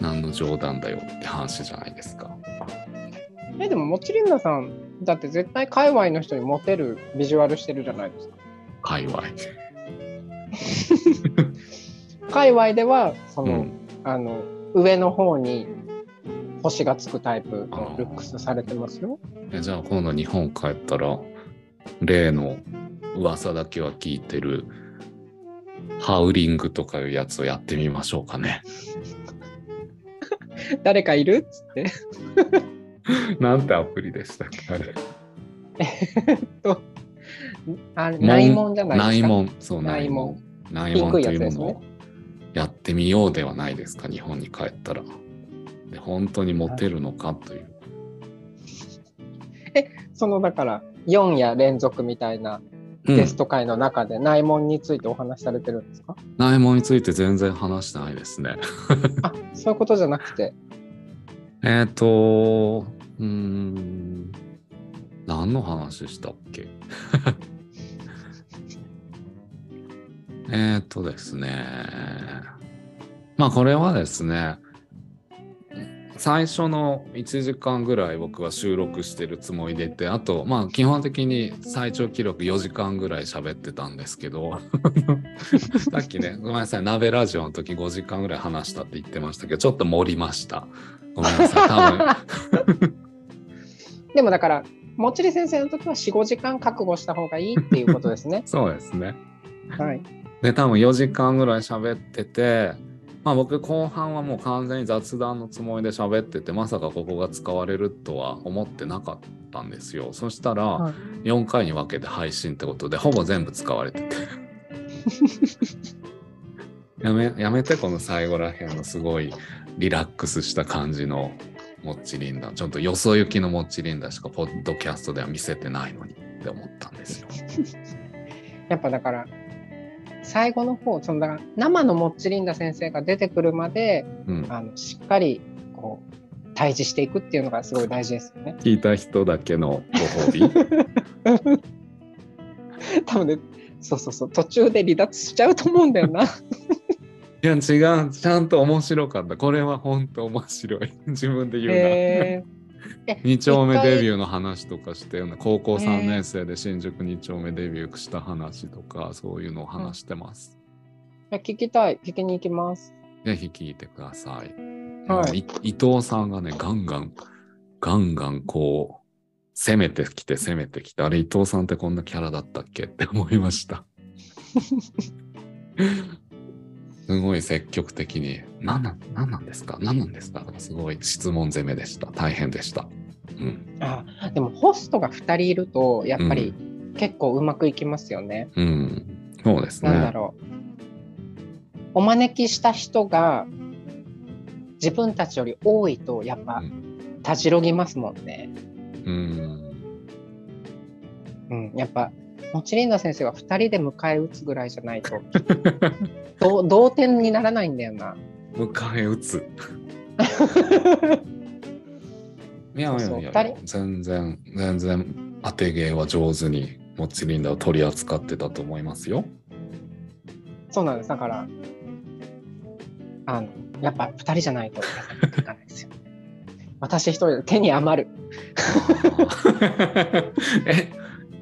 何の冗談だよって話じゃないですか。え、でも、もちりんなさん、だって絶対界隈の人にモテるビジュアルしてるじゃないですか。界隈。界隈では、その、うん、あの、上の方に星がつくタイプのルックスされてますよ。えじゃあ今度日本帰ったら例の噂だけは聞いてるハウリングとかいうやつをやってみましょうかね。誰かいる？っつって。なんてアプリでしたっけあれ。とあれ内門じゃないですか？内門。そう、内内門門。内門というものをやってみようではないですか、日本に帰ったら。で本当にモテるのかという。そのだから4夜連続みたいなうんゲスト会の中で内門についてお話しされてるんですか、内門について全然話してないですね。あそういうことじゃなくて？えっと、うーん、何の話したっけ？えっとですね。まあこれはですね、最初の1時間ぐらい僕は収録してるつもりでいて、あと、まあ基本的に最長記録4時間ぐらい喋ってたんですけど、さっきね、ごめんなさい、鍋ラジオの時5時間ぐらい話したって言ってましたけど、ちょっと盛りました。ごめんなさい、多分。でもだからもっちり先生の時は45時間覚悟した方がいいっていうことですね そうですね。はいで、多分4時間ぐらい喋ってて、まあ僕後半はもう完全に雑談のつもりで喋ってて、まさかここが使われるとは思ってなかったんですよ。そしたらはい4回に分けて配信ってことで、ほぼ全部使われてて。やめ、やめてこの最後らへんのすごいリラックスした感じのモッチリンダ。ちょっとよそ行きのモッチリンダしかポッドキャストでは見せてないのにって思ったんですよ。やっぱだから最後の方そのだから生のもっちりんだ先生が出てくるまでうん。あのしっかりこう対峙していくっていうのがすごい大事ですよね。聞いた人だけのご褒美？多分ねそうそうそう途中で離脱しちゃうと思うんだよな。いや違うちゃんと面白かったこれは本当面白い自分で言うな、へーえ2丁目デビューの話とかして高校3年生で新宿2丁目デビューした話とかそういうのを話してます、聞きたい。聞きに行きます。ぜひ聞いてください、はい伊藤さんがねガンガンガンガンこう攻めてきて攻めてきてあれ伊藤さんってこんなキャラだったっけって思いました すごい積極的に。何なん何なんですか？何なんですか？すごい質問攻めでした。大変でした。うん。あでもホストが2人いるとやっぱり結構うまくいきますよね。うん。そうですね。なんだろう。お招きした人が自分たちより多いとやっぱうん。たじろぎますもんね。うん。うん、やっぱモチリンダ先生は2人で迎え撃つぐらいじゃないと 同点にならないんだよな。迎え撃つ。いやいやいや全然、全然当て芸は上手にモッチリンダを取り扱ってたと思いますよ。そうなんですだからあのやっぱ2人じゃないといかないですよ。私一人で手に余る。え、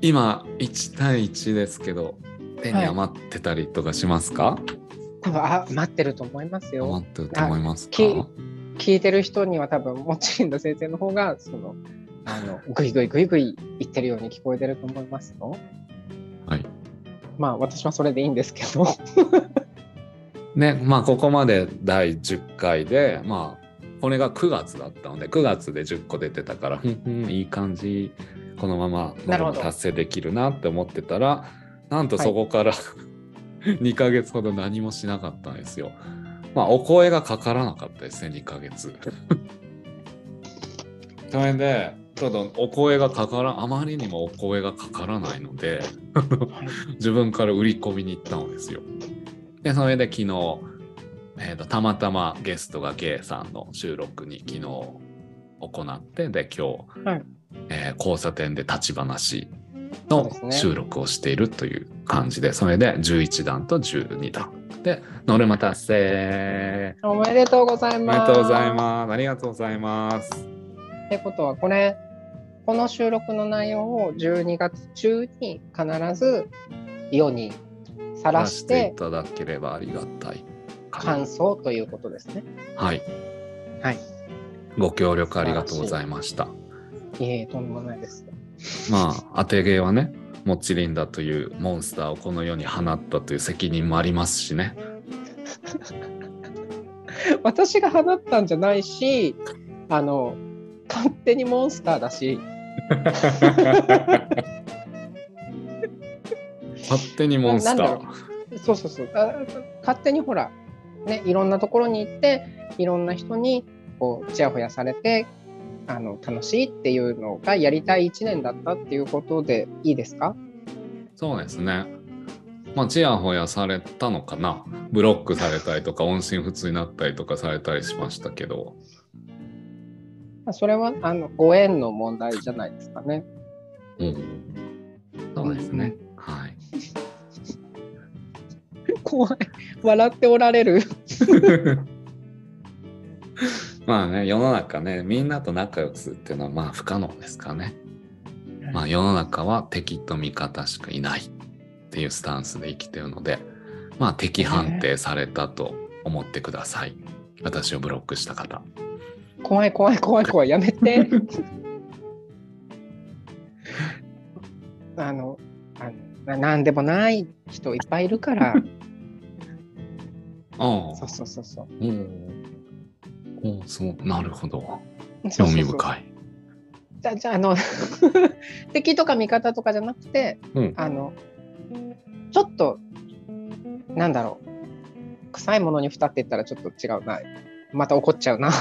今1対1ですけど、手に余ってたりとかしますか、多分あ待ってると思いますよ。余ってると思いますか？き聞いてる人には多分モチリンダ先生の方がそのあのグイグイグイグイ言ってるように聞こえてると思いますよ。はい。まあ私はそれでいいんですけど。ね、まあここまで第10回で、まあこれが9月だったので、9月で10個出てたから、ふんふんいい感じ、このまま達成できるなって思ってたら、なんとそこから、2ヶ月ほど何もしなかったんですよ。まあお声がかからなかったですね、2ヶ月。それで、ちょっとお声がかからあまりにもお声がかからないので、自分から売り込みに行ったのですよ。で、それで昨日、えーとたまたまゲストがゲイさんの収録に昨日行って、で、今日、はいえー交差点で立ち話の収録をしているという感じで、それで11段と12段。で、ノルマ達成。おめでとうございおめます。でとうございます。ありがとうございます。ってことはこれこの収録の内容を12月中に必ず世にさらしていてただければありがたい。感想ということですね。はい。はい。ご協力ありがとうございました。いえとんでもないです。まあ当て芸はねモッチリンダというモンスターをこの世に放ったという責任もありますしね。私が放ったんじゃないし、あの勝手にモンスターだし、勝手にモンスター。そうそうそう。あ勝手にほらねいろんなところに行っていろんな人にこうちやほやされてあの楽しいっていうのがやりたい1年だったっていうことでいいですか？そうですね。まあちやほやされたのかな。ブロックされたりとか音信不通になったりとかされたりしましたけど。まあそれはあのご縁の問題じゃないですかね。うん。そうですね、はい。怖い。笑っておられる。まあね世の中ねみんなと仲良くするっていうのはまあ不可能ですからねまあ世の中は敵と味方しかいないっていうスタンスで生きてるのでまあ敵判定されたと思ってください私をブロックした方怖い怖い怖い怖い。やめて。あの、あのんでもない人いっぱいいるから。ああそうそうそうそう。おおそうなるほど。興味深い。じゃあじゃああの 敵とか味方とかじゃなくて、うん。あのちょっとなんだろう。臭いものに蓋って言ったらちょっと違うな。また怒っちゃうな。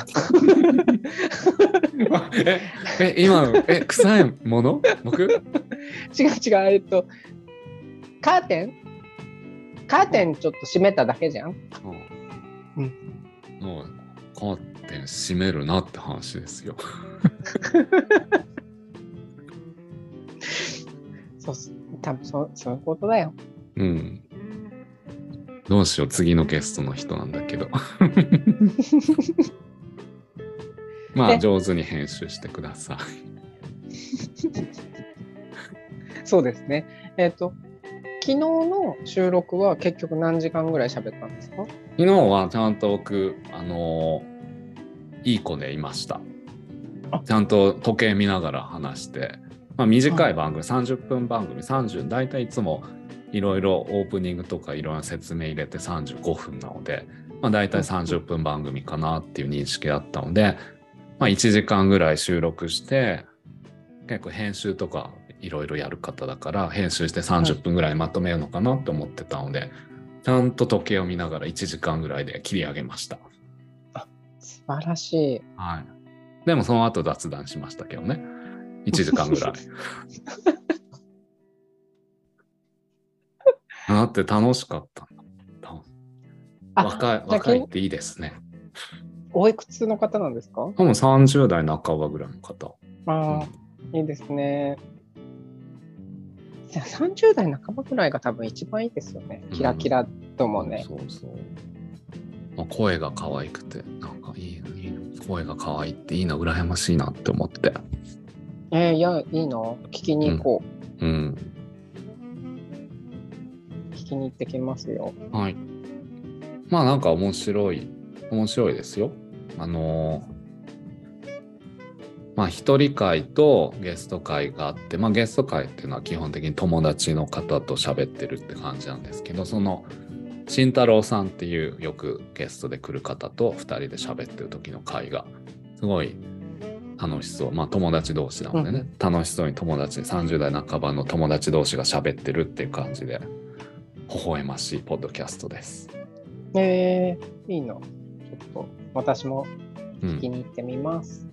ええ今のえ臭いもの？僕？違う違う。えっとカーテン？カーテンちょっと閉めただけじゃん。うん。もうカーテン閉めるなって話ですよ。そう多分そうそういうことだよ。うん。どうしよう次のゲストの人なんだけど。まあで上手に編集してください。そうですね。えっと昨日の収録は結局何時間ぐらい喋ったんですか？昨日はちゃんと僕あのーいい子でいました。あ。ちゃんと時計見ながら話して、まあ、短い番組、30分番組30大体いつもいろいろオープニングとかいろんな説明入れて35分なので、まあ、大体30分番組かなっていう認識だったので、まあ、1時間ぐらい収録して結構編集とかいろいろやる方だから編集して30分ぐらいまとめるのかなって思ってたので、ちゃんと時計を見ながら1時間ぐらいで切り上げました。素晴らしいはい。でもその後雑談しましたけどね。1時間ぐらい。だって楽しかった若い若いっていいですね。おいくつの方なんですか？多分30代半ばぐらいの方。ああ、いいですね。じゃあ30代半ばぐらいが多分一番いいですよね。キラキラともね。そうそう。まあ、声が可愛くて、なんかいいの、いいの。声が可愛いっていいな、羨ましいなって思って。えーいや、いいの？聞きに行こう。うん。聞きに行ってきますよ。はい。まあなんか面白い、面白いですよ。あのーまあ一人会とゲスト会があって、まあゲスト会っていうのは基本的に友達の方と喋ってるって感じなんですけど、その慎太郎さんっていうよくゲストで来る方と二人で喋ってる時の会がすごい楽しそう。まあ友達同士なのでね、楽しそうに友達、30代半ばの友達同士が喋ってるっていう感じで、微笑ましいポッドキャストです。えー、いいの。ちょっと私もうん聞きに行ってみます。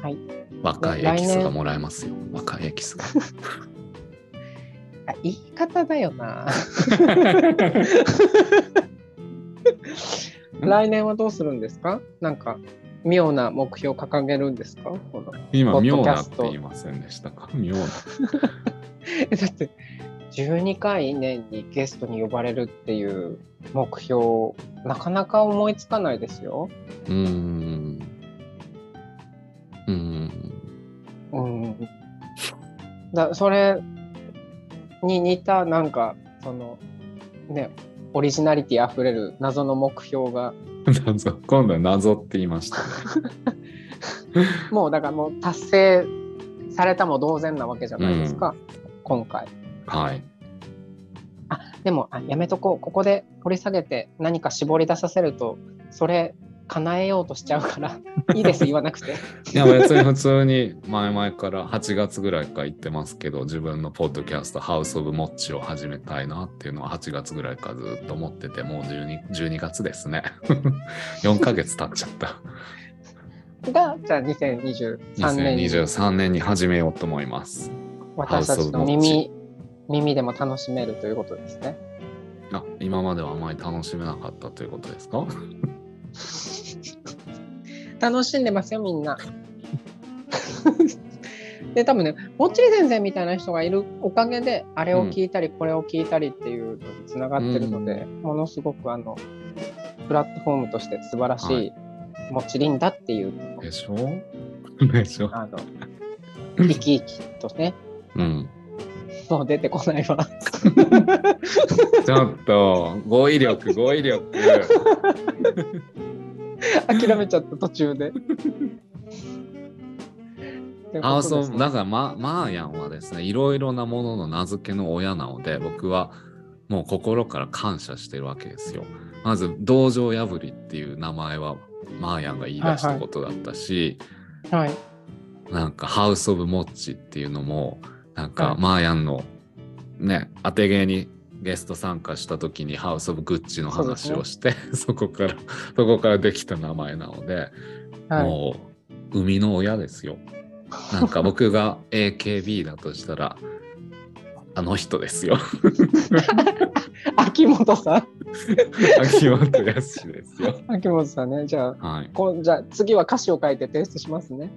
はい。若いエキスがもらえますよ。若いエキスが。あ言い方だよな。来年はどうするんですか？なんか妙な目標を掲げるんですか？この今、妙なって言いませんでしたか？妙な。え だって12回年にゲストに呼ばれるっていう目標なかなか思いつかないですよ。うーん。うーん。うん。だそれに似たなんかそのねオリジナリティあふれる謎の目標が謎今度は謎って言いましたね。もうだからもう達成されたも同然なわけじゃないですか、今回。はい。あでもあやめとこうここで掘り下げて何か絞り出させるとそれ叶えようとしちゃうから いいです言わなくて。いや、別に普通に前々から8月ぐらいから言ってますけど、自分のポッドキャスト、ハウス・オブ・モッチを始めたいなっていうのは8月ぐらいからずっと思ってて、もう 12, 12月ですね。4ヶ月経っちゃった。がじゃあ2023年に2023年に始めようと思います。私たちの耳耳でも楽しめるということですね。あ、今まではあまり楽しめなかったということですか？楽しんでますよみんな。で多分ねもっちり先生みたいな人がいるおかげであれを聞いたりこれを聞いたりっていうのにつながってるので、ものすごくあのプラットフォームとして素晴らしはいもっちりんだっていうでしょ？でしょ？あの生き生きとねうん。もう出てこないわ。ちょっと、語彙力、語彙力。諦めちゃった途中で。あそううだからママーヤンはですねいろいろなものの名付けの親なので僕はもう心から感謝してるわけですよ。まず道場破りっていう名前はマーヤンが言い出したことだったし、はい。なんかハウス・オブ・モッチっていうのもなんかはいマーヤンのね当て芸にゲスト参加した時にハウス・オブ・グッチの話をしてそ,、こからそこからできた名前なので、はい、もう生みの親ですよ。なんか僕が AKB だとしたらあの人ですよ。秋元さん。秋元康ですよ。秋元さんね。じゃあ、はい。こんじゃあ次は歌詞を書いて提出しますね。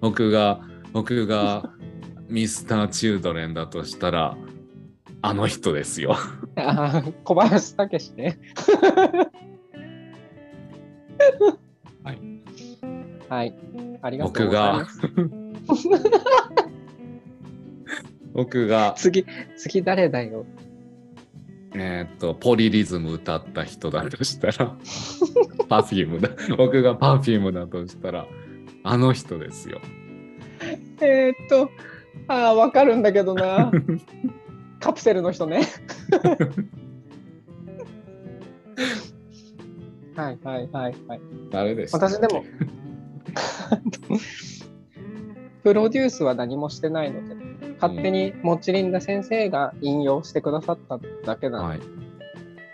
僕が僕がミスター・チュードレンだとしたらあの人ですよ。小林武史ね。はい。はい。ありがとう僕ございがます。僕が 次、次誰だよ。えーっとポリリズム歌った人だとしたら Perfume だ。僕が Perfume だとしたらあの人ですよ。えー、っと、ああ、わかるんだけどな。カプセルの人ね。はいはいはいはい。誰でしたっけ私でもプロデュースは何もしてないので、勝手にモッチリンダ先生が引用してくださっただけなので、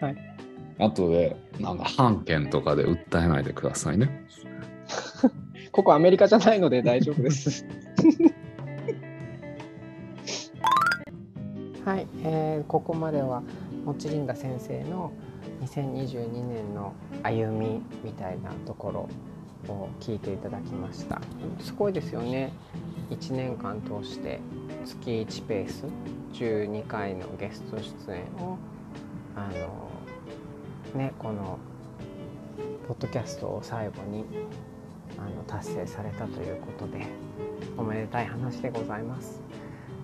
はい。はい。後で、なんか、判件とかで訴えないでくださいね。ここアメリカじゃないので大丈夫です。はい、えーここまではもちりんが先生の2022年の歩みみたいなところを聞いていただきました。すごいですよね。1年間通して月1ペース12回のゲスト出演をあのねこのポッドキャストを最後にあの達成されたということでおめでたい話でございます。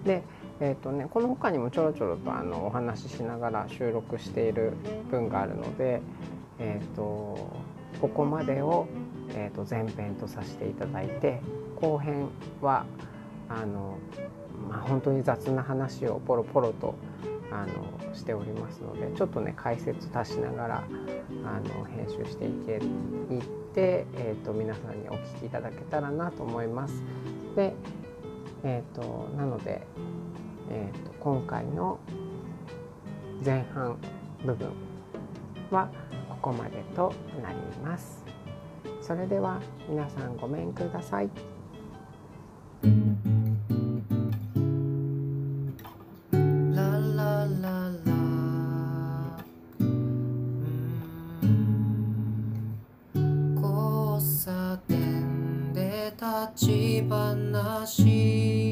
で、えーとね、この他にもちょろちょろとあのお話ししながら収録している分があるので、えー、とここまでを、えー、と前編とさせていただいて後編はあの、まあ、本当に雑な話をポロポロとあのしておりますのでちょっとね解説足しながらあの編集していけいって、えー、と皆さんにお聞きいただけたらなと思います。で、えー、となので、えー、と今回の前半部分はここまでとなります。それでは皆さんごめんください。交差点で立ち話